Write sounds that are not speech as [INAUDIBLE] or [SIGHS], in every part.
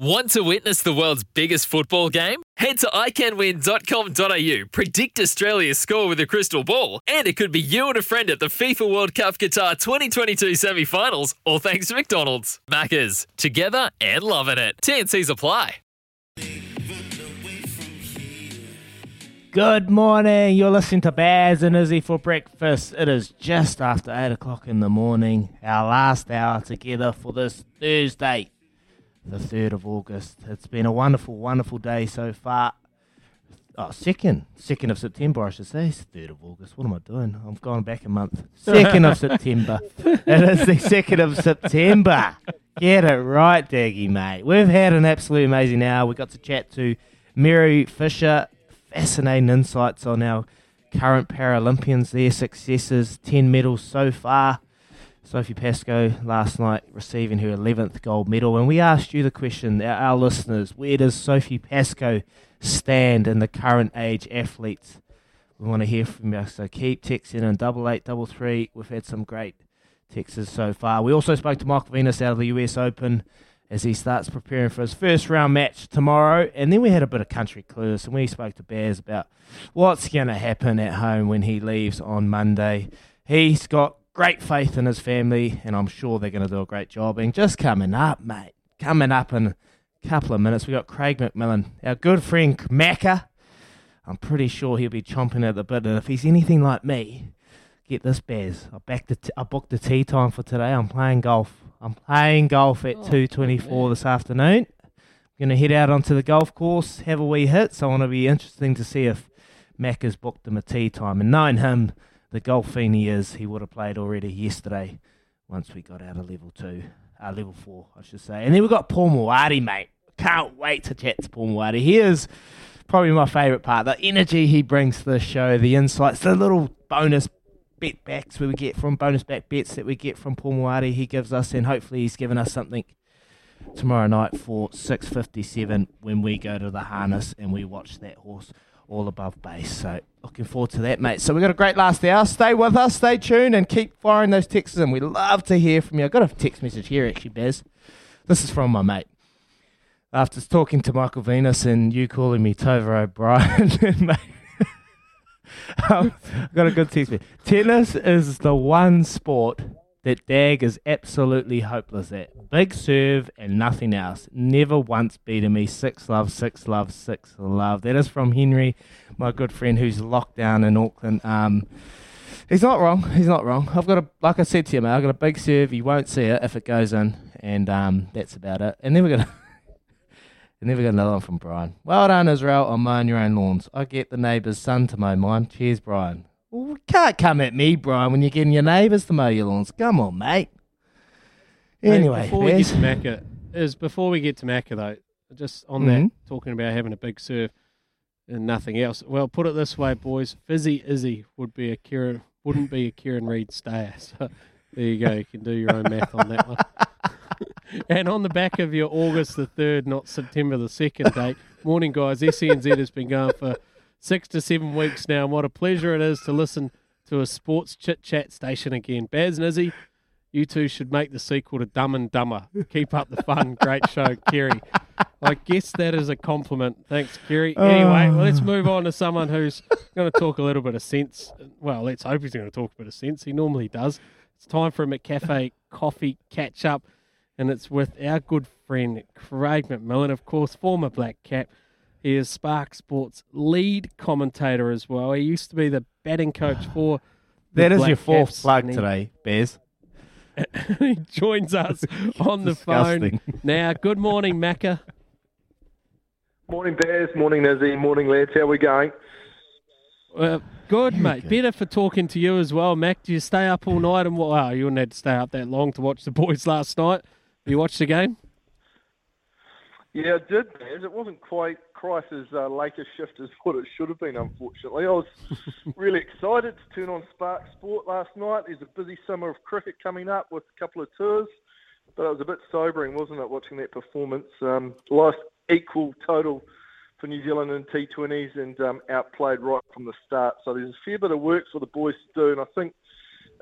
Want to witness the world's biggest football game? Head to iCanWin.com.au, predict Australia's score with a crystal ball, and it could be you and a friend at the FIFA World Cup Qatar 2022 semi finals, all thanks to McDonald's. Maccas, together and loving it. TNC's apply. Good morning. You're listening to Baz and Izzy for breakfast. It is just after 8 o'clock in the morning, our last hour together for this Thursday, the 3rd of August. It's been a wonderful, wonderful day so far. Oh, second, second of September, I should say. It's third of August. What am I doing? I'm going back a month. [LAUGHS] Second of September. It is the second of September. Get it right, Daggy, mate. We've had an absolutely amazing hour. We got to chat to Mary Fisher. Fascinating insights on our current Paralympians, their successes, 10 medals so far. Sophie Pascoe last night receiving her 11th gold medal. And we asked you the question, our, listeners, where does Sophie Pascoe stand in the current age athletes? We want to hear from you, so keep texting in double eight double three. We've had some great texts so far. We also spoke to Michael Venus out of the US Open as he starts preparing for his first round match tomorrow. And then we had a bit of country clues, and we spoke to Bears about what's going to happen at home when he leaves on Monday. He's got great faith in his family, and I'm sure they're going to do a great job. And just coming up, mate, coming up in a couple of minutes, we got Craig McMillan, our good friend Macca. I'm pretty sure he'll be chomping at the bit, and if he's anything like me, get this, Baz. I backed the t- I booked the tea time for today. I'm playing golf. I'm playing golf at Oh, 2:24 this afternoon. I'm going to head out onto the golf course, have a wee hit. So I want to be interesting to see if Mac has booked him a tea time. And knowing him, the golf fiend he is, he would have played already yesterday. Once we got out of level two, uh, level four, I should say. And then we've got Paul Moati, mate. Can't wait to chat to Paul Moati. He is probably my favourite part. The energy he brings to the show, the insights, the little bonus bet backs we get from bonus back bets that we get from Paul Moati. He gives us, and hopefully he's given us something tomorrow night for six fifty seven when we go to the harness and we watch that horse all above base. So looking forward to that, mate. So we've got a great last hour. Stay with us, stay tuned, and keep firing those texts And We love to hear from you. I've got a text message here actually, Bez. This is from my mate. After talking to Michael Venus and you calling me Tova O'Brien, [LAUGHS] mate. um, [LAUGHS] I've got a good text me. Tennis is the one sport that Dag is absolutely hopeless at. Big serve and nothing else. Never once beaten me. Six love, six love, six love. That is from Henry, my good friend who's locked down in Auckland. Um, he's not wrong. He's not wrong. I've got a, like I said to you, mate, I've got a big serve. You won't see it if it goes in, and um, that's about it. And then we're gonna. [LAUGHS] And then we got another one from Brian. Well done, Israel, on mowing your own lawns. I get the neighbour's son to mow mine. Cheers, Brian. You can't come at me, Brian, when you're getting your neighbours to mow your lawns. Come on, mate. Hey, Anyway, before we get to Macca, is before we get to Macca though, just on Mhm. that talking about having a big surf and nothing else. Well, put it this way, boys, Fizzy Izzy would be a Kieran wouldn't be a Kieran Read stayer. [LAUGHS] So there you go. You can do your own math on that one. [LAUGHS] and on the back of your August the third, not September the second date. Morning, guys. SENZ has been going for six to seven weeks now. And what a pleasure it is to listen to a sports chit chat station again. Baz and Izzy, you two should make the sequel to Dumb and Dumber. Keep up the fun. Great show, Kerry. I guess that is a compliment. Thanks, Kerry. Anyway, well, let's Oh. move on to someone who's going to talk a little bit of sense. Well, let's hope he's going to talk a bit of sense. He normally does. It's time for a McCafe coffee catch up, and it's with our good friend Craig McMillan, of course, former Black Cap. He is Spark Sports lead commentator as well. He used to be the batting coach [SIGHS] for. the That is Black your fourth Caps, plug he- today, Bez. [LAUGHS] he joins us on the phone [LAUGHS] now. Good morning, Macca. Morning, Bears. Morning, Izzy. Morning, lads. How we going? Uh, good, mate. Better for talking to you as well, Mac. Do you stay up all night? And what? Wow, you wouldn't have to stay up that long to watch the boys last night. You watched the game? Yeah, I did, Bears. It wasn't quite Christ's uh, latest shift as what it should have been, unfortunately. I was [LAUGHS] really excited to turn on Spark Sport last night. There's a busy summer of cricket coming up with a couple of tours, but it was a bit sobering, wasn't it, watching that performance? Um, lost equal total for New Zealand in T20s and um, outplayed right from the start. So there's a fair bit of work for the boys to do, and I think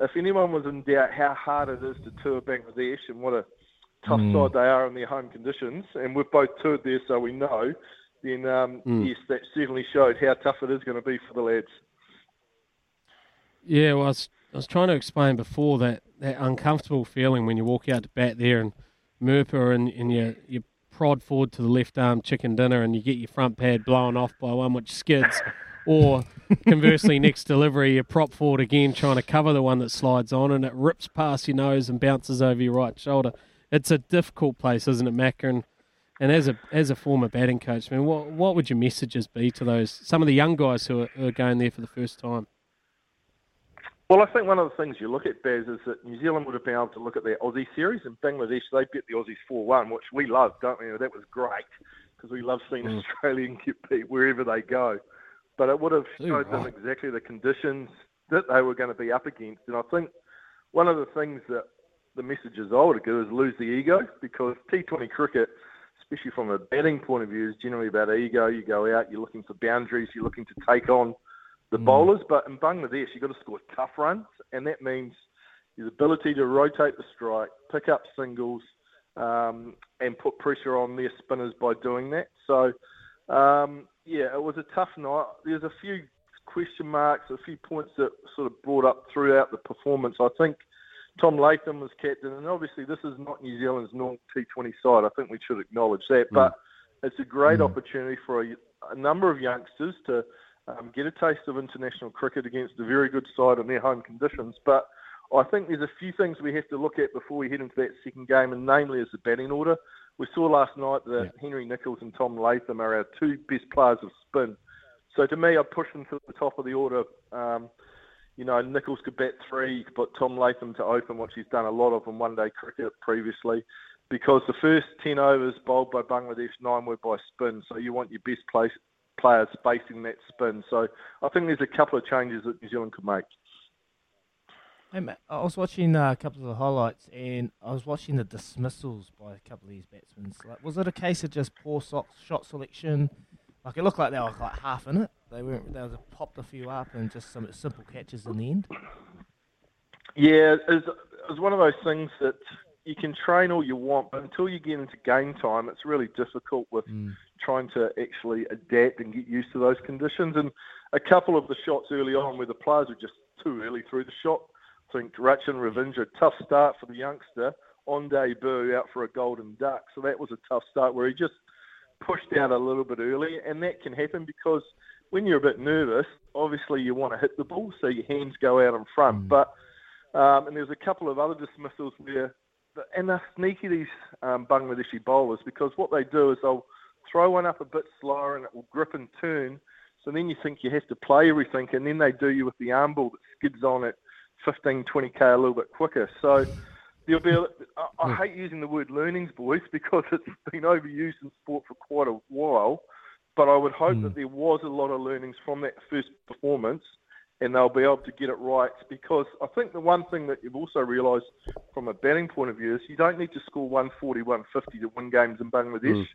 if anyone was in doubt how hard it is to tour Bangladesh and what a tough side they are in their home conditions, and we've both toured there, so we know. Then um, yes, that certainly showed how tough it is going to be for the lads. Yeah, well, I was, I was trying to explain before that, that uncomfortable feeling when you walk out to bat there and Mirpur and, and you, you prod forward to the left arm chicken dinner and you get your front pad blown off by one which skids. [LAUGHS] Or conversely, next delivery, you prop forward again trying to cover the one that slides on and it rips past your nose and bounces over your right shoulder. It's a difficult place, isn't it, Macca? And, and as a as a former batting coach, I mean, what what would your messages be to those some of the young guys who are, who are going there for the first time? Well, I think one of the things you look at, Baz, is that New Zealand would have been able to look at their Aussie series, and Bangladesh, they beat the Aussies 4 1, which we love, don't we? That was great because we love seeing mm. Australian [LAUGHS] get beat wherever they go. But it would have showed them exactly the conditions that they were going to be up against. And I think one of the things that the messages I would give is lose the ego because T20 cricket, especially from a batting point of view, is generally about ego. You go out, you're looking for boundaries, you're looking to take on the bowlers. But in Bangladesh, you've got to score tough runs, and that means his ability to rotate the strike, pick up singles, um, and put pressure on their spinners by doing that. So, um, yeah, it was a tough night. There's a few question marks, a few points that sort of brought up throughout the performance. I think Tom Latham was captain, and obviously this is not New Zealand's normal T20 side. I think we should acknowledge that. But it's a great opportunity for a, a number of youngsters to um, get a taste of international cricket against a very good side in their home conditions. But I think there's a few things we have to look at before we head into that second game, and namely is the batting order. We saw last night that Henry Nicholls and Tom Latham are our two best players of spin. So to me, I'd push them to the top of the order. Um, you know, Nicholls could bat three, you could put Tom Latham to open, which he's done a lot of in one-day cricket previously, because the first 10 overs bowled by Bangladesh, nine were by spin, so you want your best place, players facing that spin. So I think there's a couple of changes that New Zealand could make. Hey, Matt, I was watching uh, a couple of the highlights and I was watching the dismissals by a couple of these batsmen. Like, was it a case of just poor shot selection? Like it looked like they were like half in it. They weren't. They just popped a few up and just some simple catches in the end. Yeah, it's, it's one of those things that you can train all you want, but until you get into game time, it's really difficult with mm. trying to actually adapt and get used to those conditions. And a couple of the shots early on where the players were just too early through the shot. I think Rachin Ravindra, tough start for the youngster on debut out for a golden duck. So that was a tough start where he just pushed out a little bit early, and that can happen because when you're a bit nervous, obviously you want to hit the ball, so your hands go out in front. But um, and there's a couple of other dismissals where, and they're sneaky these um, Bangladeshi bowlers because what they do is they'll throw one up a bit slower and it will grip and turn. So then you think you have to play everything, and then they do you with the arm ball that skids on at 15, 20k a little bit quicker. So there'll be. A, I, I hate using the word learnings, boys, [LAUGHS] because it's been overused in sport for quite a while. But I would hope that there was a lot of learnings from that first performance, and they'll be able to get it right. Because I think the one thing that you've also realised from a batting point of view is you don't need to score 140, 150 to win games in Bangladesh.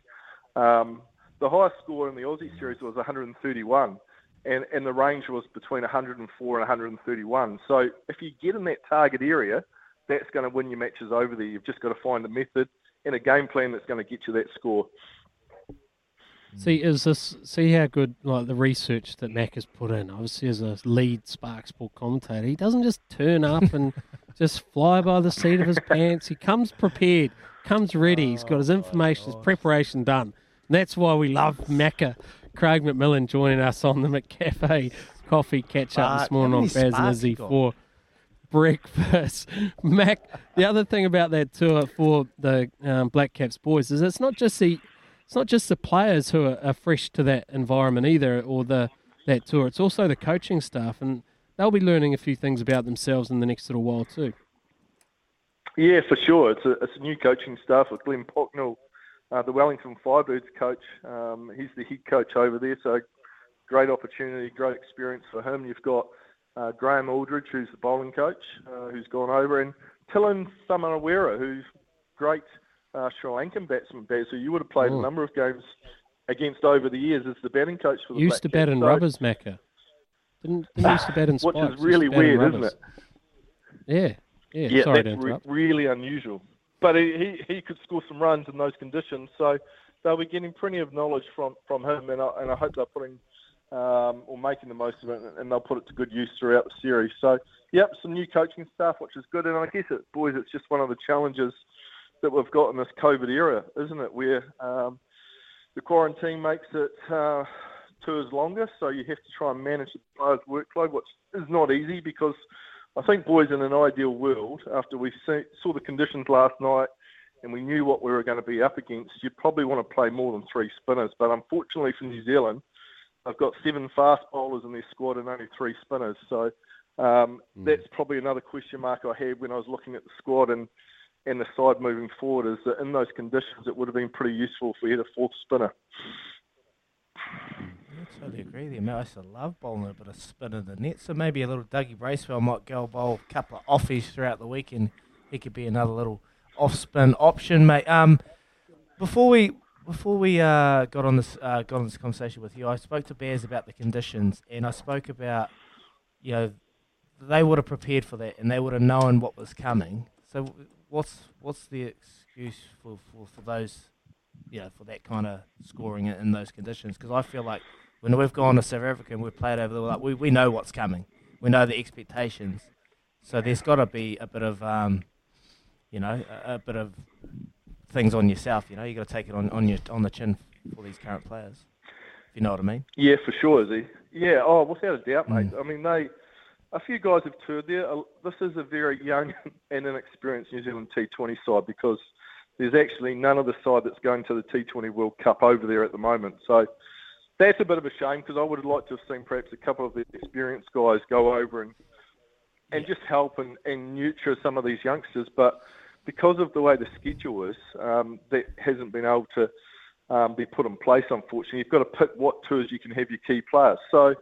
Um, the highest score in the Aussie series was 131, and, and the range was between 104 and 131. So if you get in that target area, that's going to win your matches over there. You've just got to find a method and a game plan that's going to get you that score. See, is this see how good like the research that Mac has put in? Obviously, as a lead Spark Sport commentator, he doesn't just turn up and [LAUGHS] just fly by the seat of his pants. He comes prepared, comes ready. He's got his information, his preparation done. And that's why we love Macca. Craig McMillan joining us on the McCafe coffee catch up this morning on Baz and Izzy for breakfast. [LAUGHS] Mac, the other thing about that tour for the um, Black Caps boys is it's not just the it's not just the players who are, are fresh to that environment either, or the that tour. It's also the coaching staff, and they'll be learning a few things about themselves in the next little while too. Yeah, for sure. It's a, it's a new coaching staff with Glenn Pocknall, uh, the Wellington Firebirds coach. Um, he's the head coach over there, so great opportunity, great experience for him. You've got uh, Graham Aldridge, who's the bowling coach, uh, who's gone over, and Thilan Samaraweera, who's great uh, Sri Lankan batsman, who you would have played Oh. a number of games against over the years as the batting coach for the Used to bat in So- rubbers, Macca. Didn't, didn't used to bat in [LAUGHS] Which is really weird, isn't it? Yeah, yeah. Yeah, Sorry that's re- really unusual. But he, he, he could score some runs in those conditions, so they'll be getting plenty of knowledge from, from him, and I, and I hope they're putting um, or making the most of it, and they'll put it to good use throughout the series. So, yep, some new coaching staff, which is good, and I guess it, boys, it's just one of the challenges that we've got in this COVID era, isn't it? Where um, the quarantine makes it uh, tours longer, so you have to try and manage the players' workload, which is not easy because I think, boys, in an ideal world, after we see, saw the conditions last night and we knew what we were going to be up against, you'd probably want to play more than three spinners. But unfortunately for New Zealand, they've got seven fast bowlers in their squad and only three spinners. So um, that's probably another question mark I had when I was looking at the squad and, and the side moving forward is that in those conditions, it would have been pretty useful if we had a fourth spinner. I totally agree you, mate. I used to love bowling a bit of spin in the net, so maybe a little Dougie Bracewell might go bowl a couple of offies throughout the weekend. he could be another little off spin option, mate. Um, before we before we uh, got on this uh, got on this conversation with you, I spoke to Bears about the conditions, and I spoke about you know they would have prepared for that, and they would have known what was coming. So what's what's the excuse for, for, for those you know, for that kind of scoring in, in those conditions. Because I feel like when we've gone to South Africa and we've played over there, like we, we know what's coming. We know the expectations. So there's got to be a bit of, um, you know, a, a bit of things on yourself. You know, you got to take it on, on your on the chin for these current players. If you know what I mean. Yeah, for sure, is he? Yeah, oh, without a doubt, mate. I mean, they, a few guys have toured there. This is a very young [LAUGHS] and inexperienced New Zealand T20 side because there's actually none of the side that's going to the T20 World Cup over there at the moment. So that's a bit of a shame because I would have liked to have seen perhaps a couple of the experienced guys go over and and just help and, and nurture some of these youngsters. But because of the way the schedule is, um, that hasn't been able to um, be put in place, unfortunately. You've got to pick what tours you can have your key players. So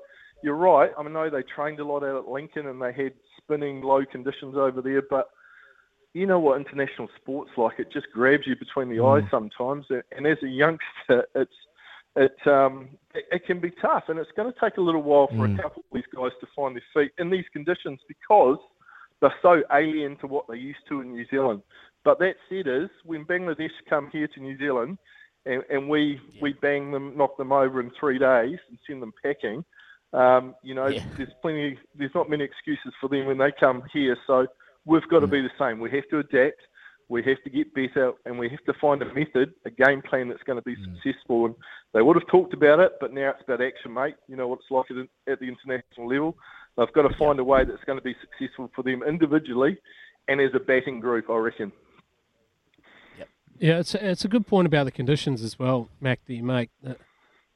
you're right. I know they trained a lot out at Lincoln and they had spinning low conditions over there, but you know what international sports like? It just grabs you between the eyes sometimes. And- as a youngster, it's it um it, it can be tough, and it's going to take a little while for a couple of these guys to find their feet in these conditions because they're so alien to what they're used to in New Zealand. But that said, is when Bangladesh come here to New Zealand, and, and we we bang them, knock them over in three days, and send them packing. Um, you know, Yeah. there's plenty. There's not many excuses for them when they come here. So we've got to be the same. We have to adapt. We have to get better, and we have to find a method, a game plan that's going to be successful. And they would have talked about it, but now it's about action, mate. You know what it's like at, at the international level. They've got to find a way that's going to be successful for them individually and as a batting group, I reckon. Yeah, it's a, it's a good point about the conditions as well, Mac, that you make. Uh,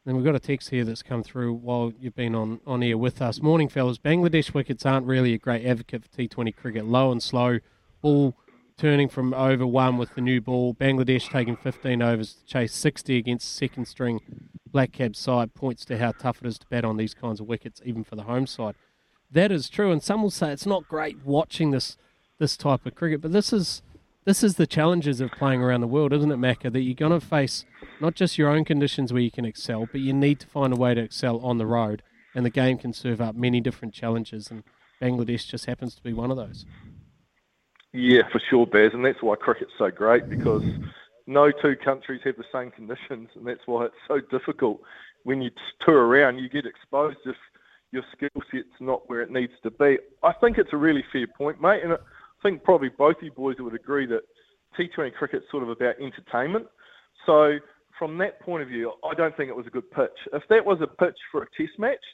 And we've got a text here that's come through while you've been on, on air with us. Morning, fellas. Bangladesh wickets aren't really a great advocate for T20 cricket. Low and slow, ball turning from over one with the new ball. Bangladesh taking 15 overs to chase 60 against second string Black Cap side points to how tough it is to bat on these kinds of wickets, even for the home side. That is true, and some will say it's not great watching this this type of cricket, but this is this is the challenges of playing around the world, isn't it, Macca? That you're going to face not just your own conditions where you can excel, but you need to find a way to excel on the road, and the game can serve up many different challenges, and Bangladesh just happens to be one of those. Yeah, for sure, Baz, and that's why cricket's so great because no two countries have the same conditions, and that's why it's so difficult. When you tour around, you get exposed if your skill set's not where it needs to be. I think it's a really fair point, mate, and I think probably both you boys would agree that T20 cricket's sort of about entertainment. So from that point of view, I don't think it was a good pitch. If that was a pitch for a test match,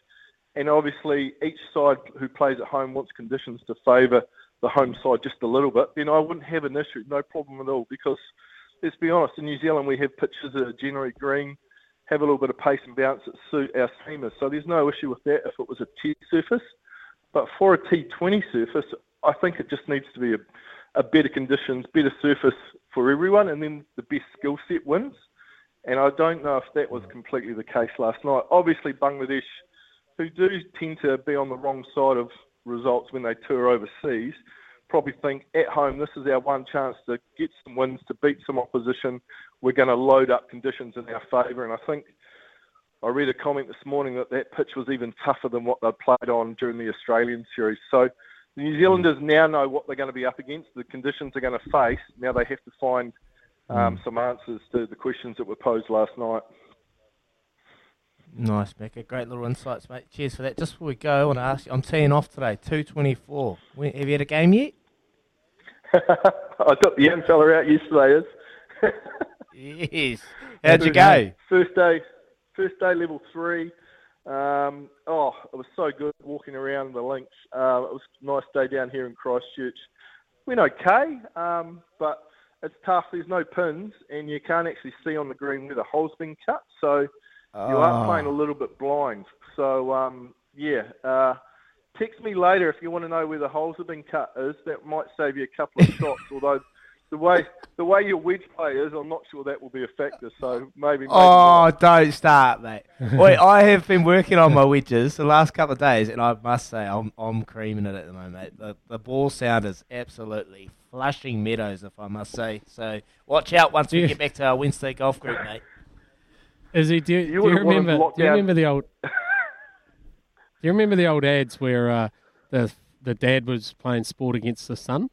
and obviously each side who plays at home wants conditions to favour the home side just a little bit, then I wouldn't have an issue, no problem at all. Because let's be honest, in New Zealand we have pitches that are generally green, have a little bit of pace and bounce that suit our seamers. So there's no issue with that if it was a T surface. But for a T20 surface, I think it just needs to be a, a better conditions, better surface for everyone, and then the best skill set wins. And I don't know if that was mm. completely the case last night. Obviously, Bangladesh, who do tend to be on the wrong side of results when they tour overseas, probably think at home this is our one chance to get some wins, to beat some opposition. We're going to load up conditions in our favour. And I think I read a comment this morning that that pitch was even tougher than what they played on during the Australian series. So the New Zealanders now know what they're going to be up against, the conditions they're going to face. Now they have to find um, mm. some answers to the questions that were posed last night. Nice, Becca. Great little insights, mate. Cheers for that. Just before we go, I want to ask you, I'm teeing off today, 224. Have you had a game yet? [LAUGHS] I got the young fella out yesterday. Is yes. [LAUGHS] How'd you go? First day, first day level three. Um, oh, it was so good walking around the links. Uh, it was a nice day down here in Christchurch. Went okay, um, but it's tough. There's no pins, and you can't actually see on the green where the hole's been cut, so oh. you are playing a little bit blind. So um, yeah, uh, text me later if you want to know where the holes have been cut. Is that might save you a couple of [LAUGHS] shots, although. The way the way your wedge play is, I'm not sure that will be a factor. So maybe. maybe oh, not. don't start, mate. [LAUGHS] Wait, I have been working on my wedges the last couple of days, and I must say I'm I'm creaming it at the moment. Mate. The the ball sound is absolutely flushing meadows, if I must say. So watch out once we get back to our Wednesday golf group, mate. Is he? Do, you, do you remember? Do you remember the old? [LAUGHS] do you remember the old ads where uh, the the dad was playing sport against the son,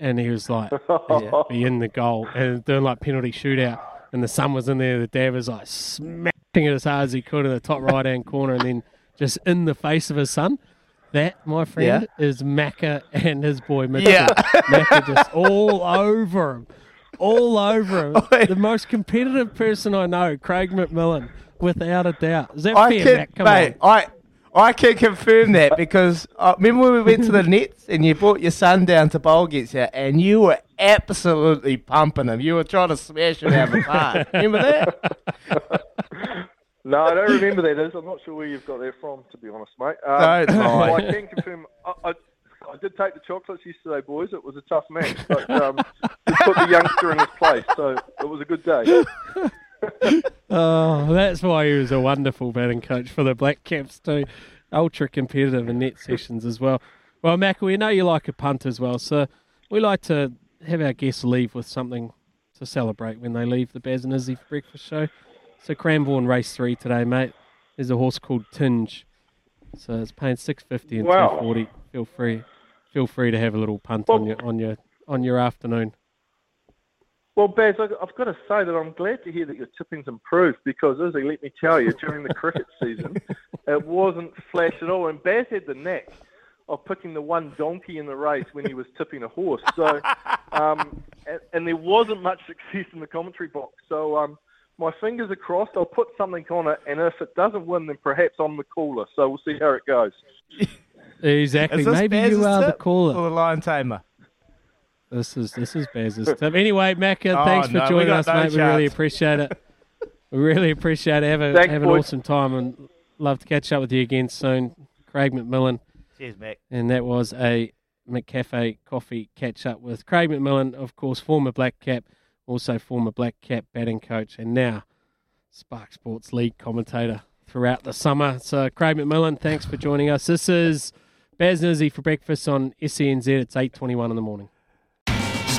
and he was like, [LAUGHS] yeah, "Be in the goal," and doing like penalty shootout, and the son was in there. The dad was like smacking it as hard as he could in the top right hand corner, and then just in the face of his son. That, my friend, yeah. is Macca and his boy Mitchell. Yeah. Macca just all over him. All over him. [LAUGHS] the most competitive person I know, Craig McMillan, without a doubt. Is that I fair, can, Mac? Come mate, on. I, I can confirm that because uh, remember when we went to the [LAUGHS] nets and you brought your son down to bowl against you and you were absolutely pumping him. You were trying to smash him out of the park. [LAUGHS] remember that? No, I don't remember that. Is I'm not sure where you've got that from, to be honest, mate. Um, no, I can confirm. I, I, I, did take the chocolates yesterday, boys. It was a tough match, but um, put the youngster in his place, so it was a good day. [LAUGHS] [LAUGHS] oh, that's why he was a wonderful batting coach for the Black Caps too. Ultra competitive in net sessions as well. Well, Mac, we know you like a punt as well, so we like to have our guests leave with something to celebrate when they leave the Baz and Izzy breakfast show. So Cranbourne race three today, mate. There's a horse called Tinge. So it's paying six fifty and wow. two forty. Feel free, feel free to have a little punt well, on your on your on your afternoon. Well, Baz, I've got to say that I'm glad to hear that your tipping's improved because, Izzy, let me tell you, during the cricket [LAUGHS] season, it wasn't flash at all. And Baz had the knack of picking the one donkey in the race when he was tipping a horse. So, [LAUGHS] um, and, and, there wasn't much success in the commentary box. So, um, my fingers are crossed. I'll put something on it, and if it doesn't win, then perhaps I'm the caller. So we'll see how it goes. [LAUGHS] exactly. Maybe you are the caller or the lion tamer. This is this is Baz's [LAUGHS] tip. Anyway, Macca, uh, oh, thanks for joining us, no mate. Chance. We really appreciate it. we really appreciate it. Have, a, thanks, have an awesome time, and love to catch up with you again soon. Craig McMillan. Cheers, Mac. And that was a McCafe coffee catch up with Craig McMillan, of course, former Black Cap also former Black Cap batting coach, and now Spark Sports League commentator throughout the summer. So, Craig McMillan, thanks for joining us. This is Baz Nizzy for breakfast on SENZ. It's 8.21 in the morning.